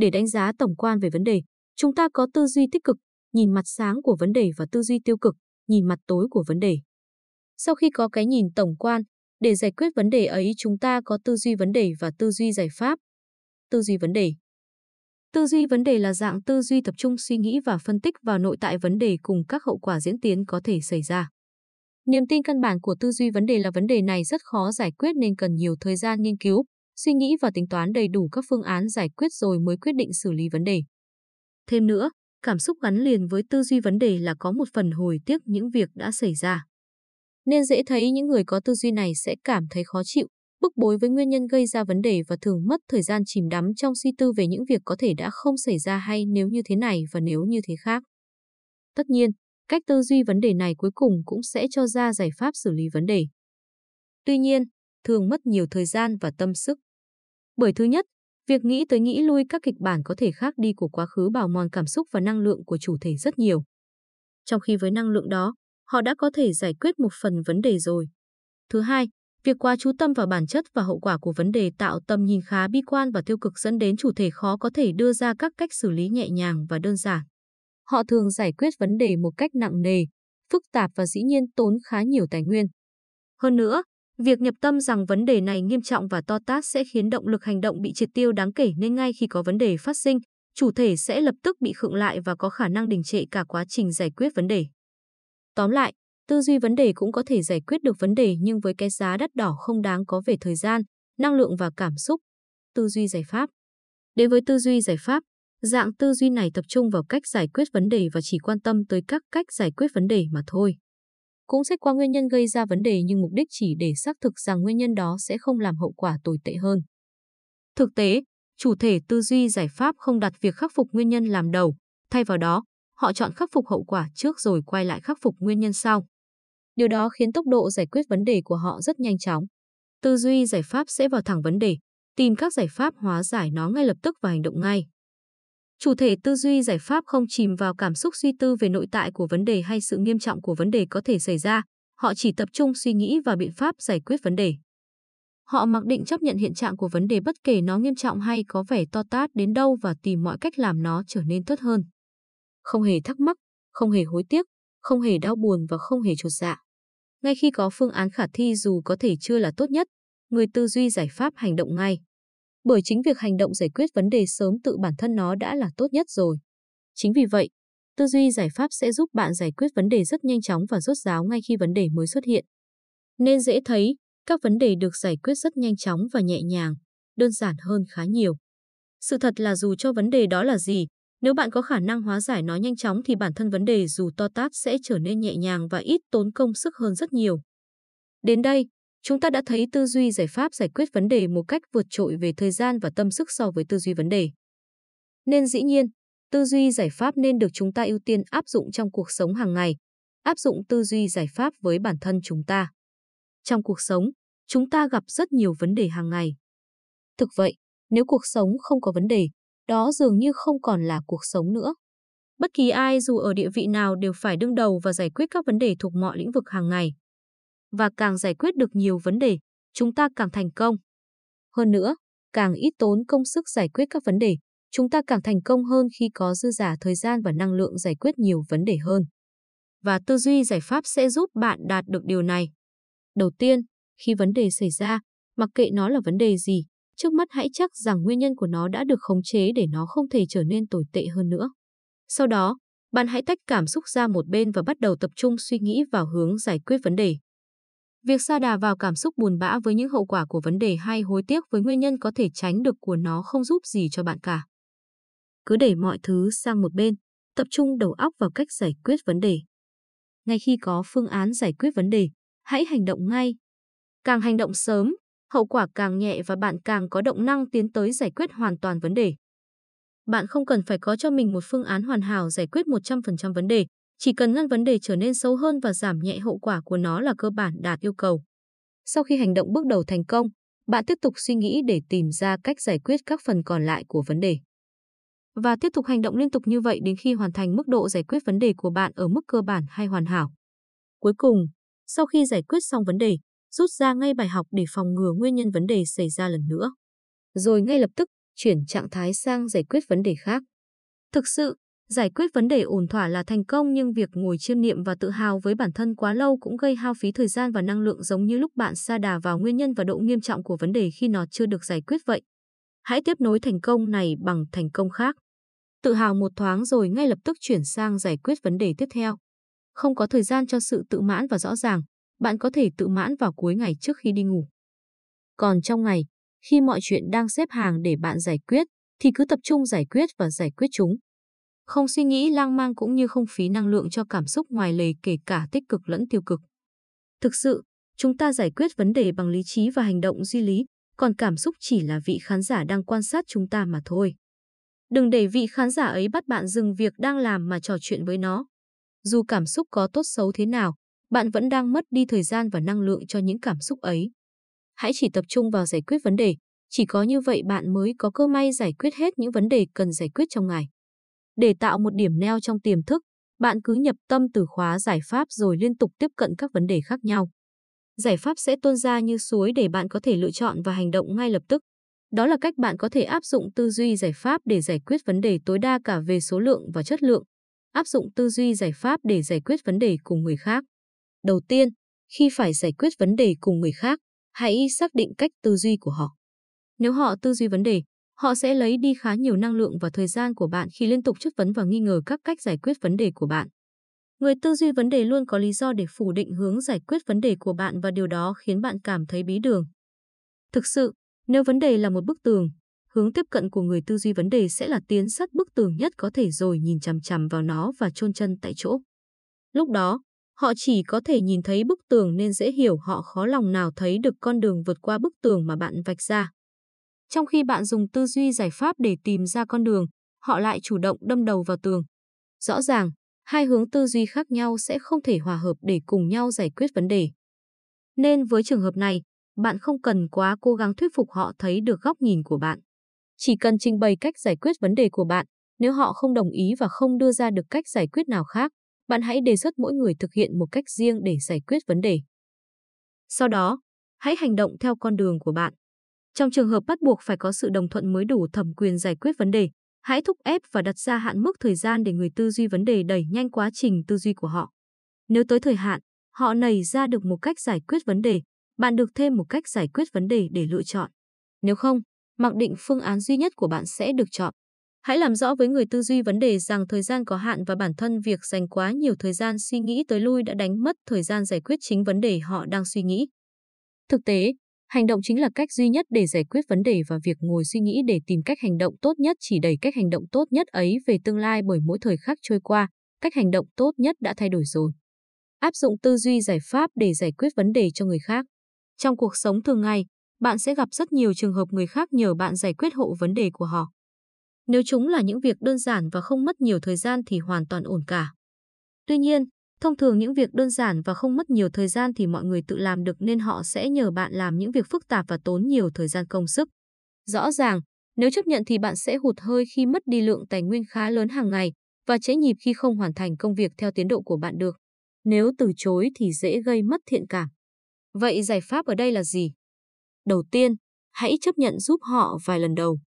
Để đánh giá tổng quan về vấn đề, chúng ta có tư duy tích cực, nhìn mặt sáng của vấn đề và tư duy tiêu cực, nhìn mặt tối của vấn đề. Sau khi có cái nhìn tổng quan, để giải quyết vấn đề ấy chúng ta có tư duy vấn đề và tư duy giải pháp. Tư duy vấn đề Tư duy vấn đề là dạng tư duy tập trung suy nghĩ và phân tích vào nội tại vấn đề cùng các hậu quả diễn tiến có thể xảy ra. Niềm tin căn bản của tư duy vấn đề là vấn đề này rất khó giải quyết nên cần nhiều thời gian nghiên cứu, suy nghĩ và tính toán đầy đủ các phương án giải quyết rồi mới quyết định xử lý vấn đề. Thêm nữa, cảm xúc gắn liền với tư duy vấn đề là có một phần hồi tiếc những việc đã xảy ra. Nên dễ thấy những người có tư duy này sẽ cảm thấy khó chịu, bức bối với nguyên nhân gây ra vấn đề và thường mất thời gian chìm đắm trong suy tư về những việc có thể đã không xảy ra hay nếu như thế này và nếu như thế khác. Tất nhiên, cách tư duy vấn đề này cuối cùng cũng sẽ cho ra giải pháp xử lý vấn đề. Tuy nhiên, thường mất nhiều thời gian và tâm sức. Bởi thứ nhất, việc nghĩ tới nghĩ lui các kịch bản có thể khác đi của quá khứ bào mòn cảm xúc và năng lượng của chủ thể rất nhiều. Trong khi với năng lượng đó, họ đã có thể giải quyết một phần vấn đề rồi. Thứ hai, việc quá chú tâm vào bản chất và hậu quả của vấn đề tạo tầm nhìn khá bi quan và tiêu cực dẫn đến chủ thể khó có thể đưa ra các cách xử lý nhẹ nhàng và đơn giản. Họ thường giải quyết vấn đề một cách nặng nề, phức tạp và dĩ nhiên tốn khá nhiều tài nguyên. Hơn nữa, việc nhập tâm rằng vấn đề này nghiêm trọng và to tát sẽ khiến động lực hành động bị triệt tiêu đáng kể nên ngay khi có vấn đề phát sinh, chủ thể sẽ lập tức bị khựng lại và có khả năng đình trệ cả quá trình giải quyết vấn đề. Tóm lại, tư duy vấn đề cũng có thể giải quyết được vấn đề nhưng với cái giá đắt đỏ không đáng có về thời gian, năng lượng và cảm xúc. Tư duy giải pháp Đến với tư duy giải pháp, dạng tư duy này tập trung vào cách giải quyết vấn đề và chỉ quan tâm tới các cách giải quyết vấn đề mà thôi. Cũng xét qua nguyên nhân gây ra vấn đề nhưng mục đích chỉ để xác thực rằng nguyên nhân đó sẽ không làm hậu quả tồi tệ hơn. Thực tế, chủ thể tư duy giải pháp không đặt việc khắc phục nguyên nhân làm đầu, thay vào đó, họ chọn khắc phục hậu quả trước rồi quay lại khắc phục nguyên nhân sau. Điều đó khiến tốc độ giải quyết vấn đề của họ rất nhanh chóng. Tư duy giải pháp sẽ vào thẳng vấn đề, tìm các giải pháp hóa giải nó ngay lập tức và hành động ngay. Chủ thể tư duy giải pháp không chìm vào cảm xúc suy tư về nội tại của vấn đề hay sự nghiêm trọng của vấn đề có thể xảy ra, họ chỉ tập trung suy nghĩ và biện pháp giải quyết vấn đề. Họ mặc định chấp nhận hiện trạng của vấn đề bất kể nó nghiêm trọng hay có vẻ to tát đến đâu và tìm mọi cách làm nó trở nên tốt hơn. Không hề thắc mắc, không hề hối tiếc, không hề đau buồn và không hề chột dạ. Ngay khi có phương án khả thi dù có thể chưa là tốt nhất, người tư duy giải pháp hành động ngay. Bởi chính việc hành động giải quyết vấn đề sớm tự bản thân nó đã là tốt nhất rồi. Chính vì vậy, tư duy giải pháp sẽ giúp bạn giải quyết vấn đề rất nhanh chóng và rốt ráo ngay khi vấn đề mới xuất hiện. Nên dễ thấy, các vấn đề được giải quyết rất nhanh chóng và nhẹ nhàng, đơn giản hơn khá nhiều. Sự thật là dù cho vấn đề đó là gì, nếu bạn có khả năng hóa giải nó nhanh chóng thì bản thân vấn đề dù to tát sẽ trở nên nhẹ nhàng và ít tốn công sức hơn rất nhiều. Đến đây, chúng ta đã thấy tư duy giải pháp giải quyết vấn đề một cách vượt trội về thời gian và tâm sức so với tư duy vấn đề. Nên dĩ nhiên, tư duy giải pháp nên được chúng ta ưu tiên áp dụng trong cuộc sống hàng ngày, áp dụng tư duy giải pháp với bản thân chúng ta. Trong cuộc sống, chúng ta gặp rất nhiều vấn đề hàng ngày. Thực vậy, nếu cuộc sống không có vấn đề, đó dường như không còn là cuộc sống nữa. Bất kỳ ai dù ở địa vị nào đều phải đương đầu và giải quyết các vấn đề thuộc mọi lĩnh vực hàng ngày. Và càng giải quyết được nhiều vấn đề, chúng ta càng thành công. Hơn nữa, càng ít tốn công sức giải quyết các vấn đề, chúng ta càng thành công hơn khi có dư giả thời gian và năng lượng giải quyết nhiều vấn đề hơn. Và tư duy giải pháp sẽ giúp bạn đạt được điều này. Đầu tiên, khi vấn đề xảy ra, mặc kệ nó là vấn đề gì, trước mắt hãy chắc rằng nguyên nhân của nó đã được khống chế để nó không thể trở nên tồi tệ hơn nữa. Sau đó, bạn hãy tách cảm xúc ra một bên và bắt đầu tập trung suy nghĩ vào hướng giải quyết vấn đề. Việc sa đà vào cảm xúc buồn bã với những hậu quả của vấn đề hay hối tiếc với nguyên nhân có thể tránh được của nó không giúp gì cho bạn cả. Cứ để mọi thứ sang một bên, tập trung đầu óc vào cách giải quyết vấn đề. Ngay khi có phương án giải quyết vấn đề, hãy hành động ngay. Càng hành động sớm, hậu quả càng nhẹ và bạn càng có động năng tiến tới giải quyết hoàn toàn vấn đề. Bạn không cần phải có cho mình một phương án hoàn hảo giải quyết 100% vấn đề, chỉ cần ngăn vấn đề trở nên xấu hơn và giảm nhẹ hậu quả của nó là cơ bản đạt yêu cầu. Sau khi hành động bước đầu thành công, bạn tiếp tục suy nghĩ để tìm ra cách giải quyết các phần còn lại của vấn đề. Và tiếp tục hành động liên tục như vậy đến khi hoàn thành mức độ giải quyết vấn đề của bạn ở mức cơ bản hay hoàn hảo. Cuối cùng, sau khi giải quyết xong vấn đề, rút ra ngay bài học để phòng ngừa nguyên nhân vấn đề xảy ra lần nữa. Rồi ngay lập tức, chuyển trạng thái sang giải quyết vấn đề khác. Thực sự, giải quyết vấn đề ổn thỏa là thành công nhưng việc ngồi chiêm niệm và tự hào với bản thân quá lâu cũng gây hao phí thời gian và năng lượng giống như lúc bạn sa đà vào nguyên nhân và độ nghiêm trọng của vấn đề khi nó chưa được giải quyết vậy. Hãy tiếp nối thành công này bằng thành công khác. Tự hào một thoáng rồi ngay lập tức chuyển sang giải quyết vấn đề tiếp theo. Không có thời gian cho sự tự mãn và rõ ràng, bạn có thể tự mãn vào cuối ngày trước khi đi ngủ. Còn trong ngày, khi mọi chuyện đang xếp hàng để bạn giải quyết, thì cứ tập trung giải quyết và giải quyết chúng. Không suy nghĩ lang mang cũng như không phí năng lượng cho cảm xúc ngoài lề kể cả tích cực lẫn tiêu cực. Thực sự, chúng ta giải quyết vấn đề bằng lý trí và hành động duy lý, còn cảm xúc chỉ là vị khán giả đang quan sát chúng ta mà thôi. Đừng để vị khán giả ấy bắt bạn dừng việc đang làm mà trò chuyện với nó. Dù cảm xúc có tốt xấu thế nào, bạn vẫn đang mất đi thời gian và năng lượng cho những cảm xúc ấy. Hãy chỉ tập trung vào giải quyết vấn đề, chỉ có như vậy bạn mới có cơ may giải quyết hết những vấn đề cần giải quyết trong ngày. Để tạo một điểm neo trong tiềm thức, bạn cứ nhập tâm từ khóa giải pháp rồi liên tục tiếp cận các vấn đề khác nhau. Giải pháp sẽ tuôn ra như suối để bạn có thể lựa chọn và hành động ngay lập tức. Đó là cách bạn có thể áp dụng tư duy giải pháp để giải quyết vấn đề tối đa cả về số lượng và chất lượng. Áp dụng tư duy giải pháp để giải quyết vấn đề cùng người khác. Đầu tiên, khi phải giải quyết vấn đề cùng người khác, hãy xác định cách tư duy của họ. Nếu họ tư duy vấn đề, họ sẽ lấy đi khá nhiều năng lượng và thời gian của bạn khi liên tục chất vấn và nghi ngờ các cách giải quyết vấn đề của bạn. Người tư duy vấn đề luôn có lý do để phủ định hướng giải quyết vấn đề của bạn và điều đó khiến bạn cảm thấy bí đường. Thực sự, nếu vấn đề là một bức tường, hướng tiếp cận của người tư duy vấn đề sẽ là tiến sát bức tường nhất có thể rồi nhìn chằm chằm vào nó và chôn chân tại chỗ. Lúc đó, họ chỉ có thể nhìn thấy bức tường nên dễ hiểu họ khó lòng nào thấy được con đường vượt qua bức tường mà bạn vạch ra. Trong khi bạn dùng tư duy giải pháp để tìm ra con đường, họ lại chủ động đâm đầu vào tường. Rõ ràng, hai hướng tư duy khác nhau sẽ không thể hòa hợp để cùng nhau giải quyết vấn đề. Nên với trường hợp này, bạn không cần quá cố gắng thuyết phục họ thấy được góc nhìn của bạn. Chỉ cần trình bày cách giải quyết vấn đề của bạn, nếu họ không đồng ý và không đưa ra được cách giải quyết nào khác, bạn hãy đề xuất mỗi người thực hiện một cách riêng để giải quyết vấn đề. Sau đó, hãy hành động theo con đường của bạn. Trong trường hợp bắt buộc phải có sự đồng thuận mới đủ thẩm quyền giải quyết vấn đề, hãy thúc ép và đặt ra hạn mức thời gian để người tư duy vấn đề đẩy nhanh quá trình tư duy của họ. Nếu tới thời hạn, họ nảy ra được một cách giải quyết vấn đề, bạn được thêm một cách giải quyết vấn đề để lựa chọn. Nếu không, mặc định phương án duy nhất của bạn sẽ được chọn. Hãy làm rõ với người tư duy vấn đề rằng thời gian có hạn và bản thân việc dành quá nhiều thời gian suy nghĩ tới lui đã đánh mất thời gian giải quyết chính vấn đề họ đang suy nghĩ. Thực tế, hành động chính là cách duy nhất để giải quyết vấn đề và việc ngồi suy nghĩ để tìm cách hành động tốt nhất chỉ đẩy cách hành động tốt nhất ấy về tương lai bởi mỗi thời khắc trôi qua, cách hành động tốt nhất đã thay đổi rồi. Áp dụng tư duy giải pháp để giải quyết vấn đề cho người khác. Trong cuộc sống thường ngày, bạn sẽ gặp rất nhiều trường hợp người khác nhờ bạn giải quyết hộ vấn đề của họ. Nếu chúng là những việc đơn giản và không mất nhiều thời gian thì hoàn toàn ổn cả. Tuy nhiên, thông thường những việc đơn giản và không mất nhiều thời gian thì mọi người tự làm được nên họ sẽ nhờ bạn làm những việc phức tạp và tốn nhiều thời gian công sức. Rõ ràng, nếu chấp nhận thì bạn sẽ hụt hơi khi mất đi lượng tài nguyên khá lớn hàng ngày và trễ nhịp khi không hoàn thành công việc theo tiến độ của bạn được. Nếu từ chối thì dễ gây mất thiện cảm. Vậy giải pháp ở đây là gì? Đầu tiên, hãy chấp nhận giúp họ vài lần đầu.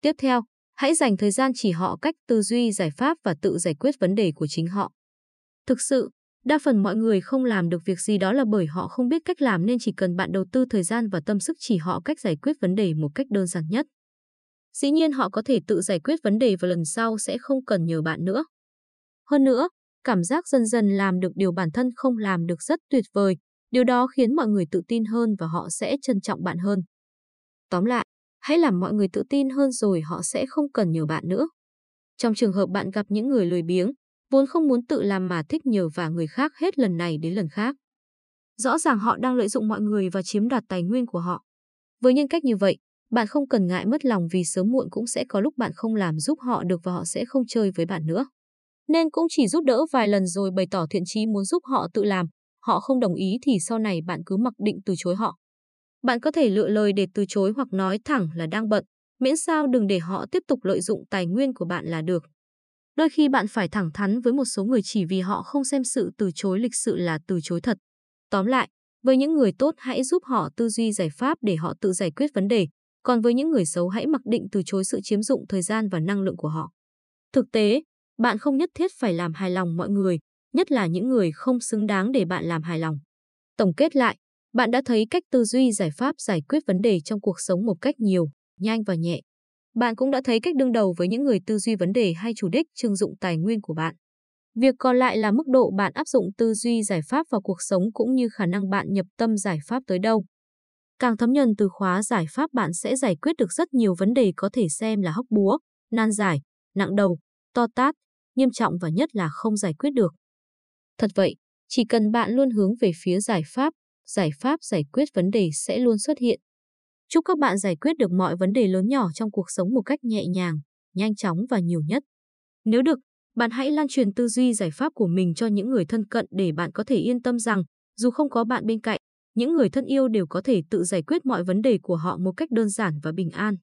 Tiếp theo, hãy dành thời gian chỉ họ cách tư duy giải pháp và tự giải quyết vấn đề của chính họ. Thực sự, đa phần mọi người không làm được việc gì đó là bởi họ không biết cách làm nên chỉ cần bạn đầu tư thời gian và tâm sức chỉ họ cách giải quyết vấn đề một cách đơn giản nhất. Dĩ nhiên họ có thể tự giải quyết vấn đề và lần sau sẽ không cần nhờ bạn nữa. Hơn nữa, cảm giác dần dần làm được điều bản thân không làm được rất tuyệt vời, Điều đó khiến mọi người tự tin hơn và họ sẽ trân trọng bạn hơn. Tóm lại, hãy làm mọi người tự tin hơn rồi họ sẽ không cần nhờ bạn nữa. Trong trường hợp bạn gặp những người lười biếng, vốn không muốn tự làm mà thích nhờ và người khác hết lần này đến lần khác. Rõ ràng họ đang lợi dụng mọi người và chiếm đoạt tài nguyên của họ. Với nhân cách như vậy, bạn không cần ngại mất lòng vì sớm muộn cũng sẽ có lúc bạn không làm giúp họ được và họ sẽ không chơi với bạn nữa. Nên cũng chỉ giúp đỡ vài lần rồi bày tỏ thiện chí muốn giúp họ tự làm, họ không đồng ý thì sau này bạn cứ mặc định từ chối họ. Bạn có thể lựa lời để từ chối hoặc nói thẳng là đang bận, miễn sao đừng để họ tiếp tục lợi dụng tài nguyên của bạn là được. Đôi khi bạn phải thẳng thắn với một số người chỉ vì họ không xem sự từ chối lịch sự là từ chối thật. Tóm lại, với những người tốt hãy giúp họ tư duy giải pháp để họ tự giải quyết vấn đề, Còn với những người xấu hãy mặc định từ chối sự chiếm dụng thời gian và năng lượng của họ. Thực tế, bạn không nhất thiết phải làm hài lòng mọi người, nhất là những người không xứng đáng để bạn làm hài lòng. Tổng kết lại, bạn đã thấy cách tư duy giải pháp giải quyết vấn đề trong cuộc sống một cách nhiều, nhanh và nhẹ. Bạn cũng đã thấy cách đương đầu với những người tư duy vấn đề hay chủ đích trưng dụng tài nguyên của bạn. Việc còn lại là mức độ bạn áp dụng tư duy giải pháp vào cuộc sống cũng như khả năng bạn nhập tâm giải pháp tới đâu. Càng thấm nhuần từ khóa giải pháp bạn sẽ giải quyết được rất nhiều vấn đề có thể xem là hóc búa, nan giải, nặng đầu, to tát, nghiêm trọng và nhất là không giải quyết được. Thật vậy, chỉ cần bạn luôn hướng về phía giải pháp, giải pháp giải quyết vấn đề sẽ luôn xuất hiện. Chúc các bạn giải quyết được mọi vấn đề lớn nhỏ trong cuộc sống một cách nhẹ nhàng, nhanh chóng và nhiều nhất. Nếu được, bạn hãy lan truyền tư duy giải pháp của mình cho những người thân cận để bạn có thể yên tâm rằng, dù không có bạn bên cạnh, những người thân yêu đều có thể tự giải quyết mọi vấn đề của họ một cách đơn giản và bình an.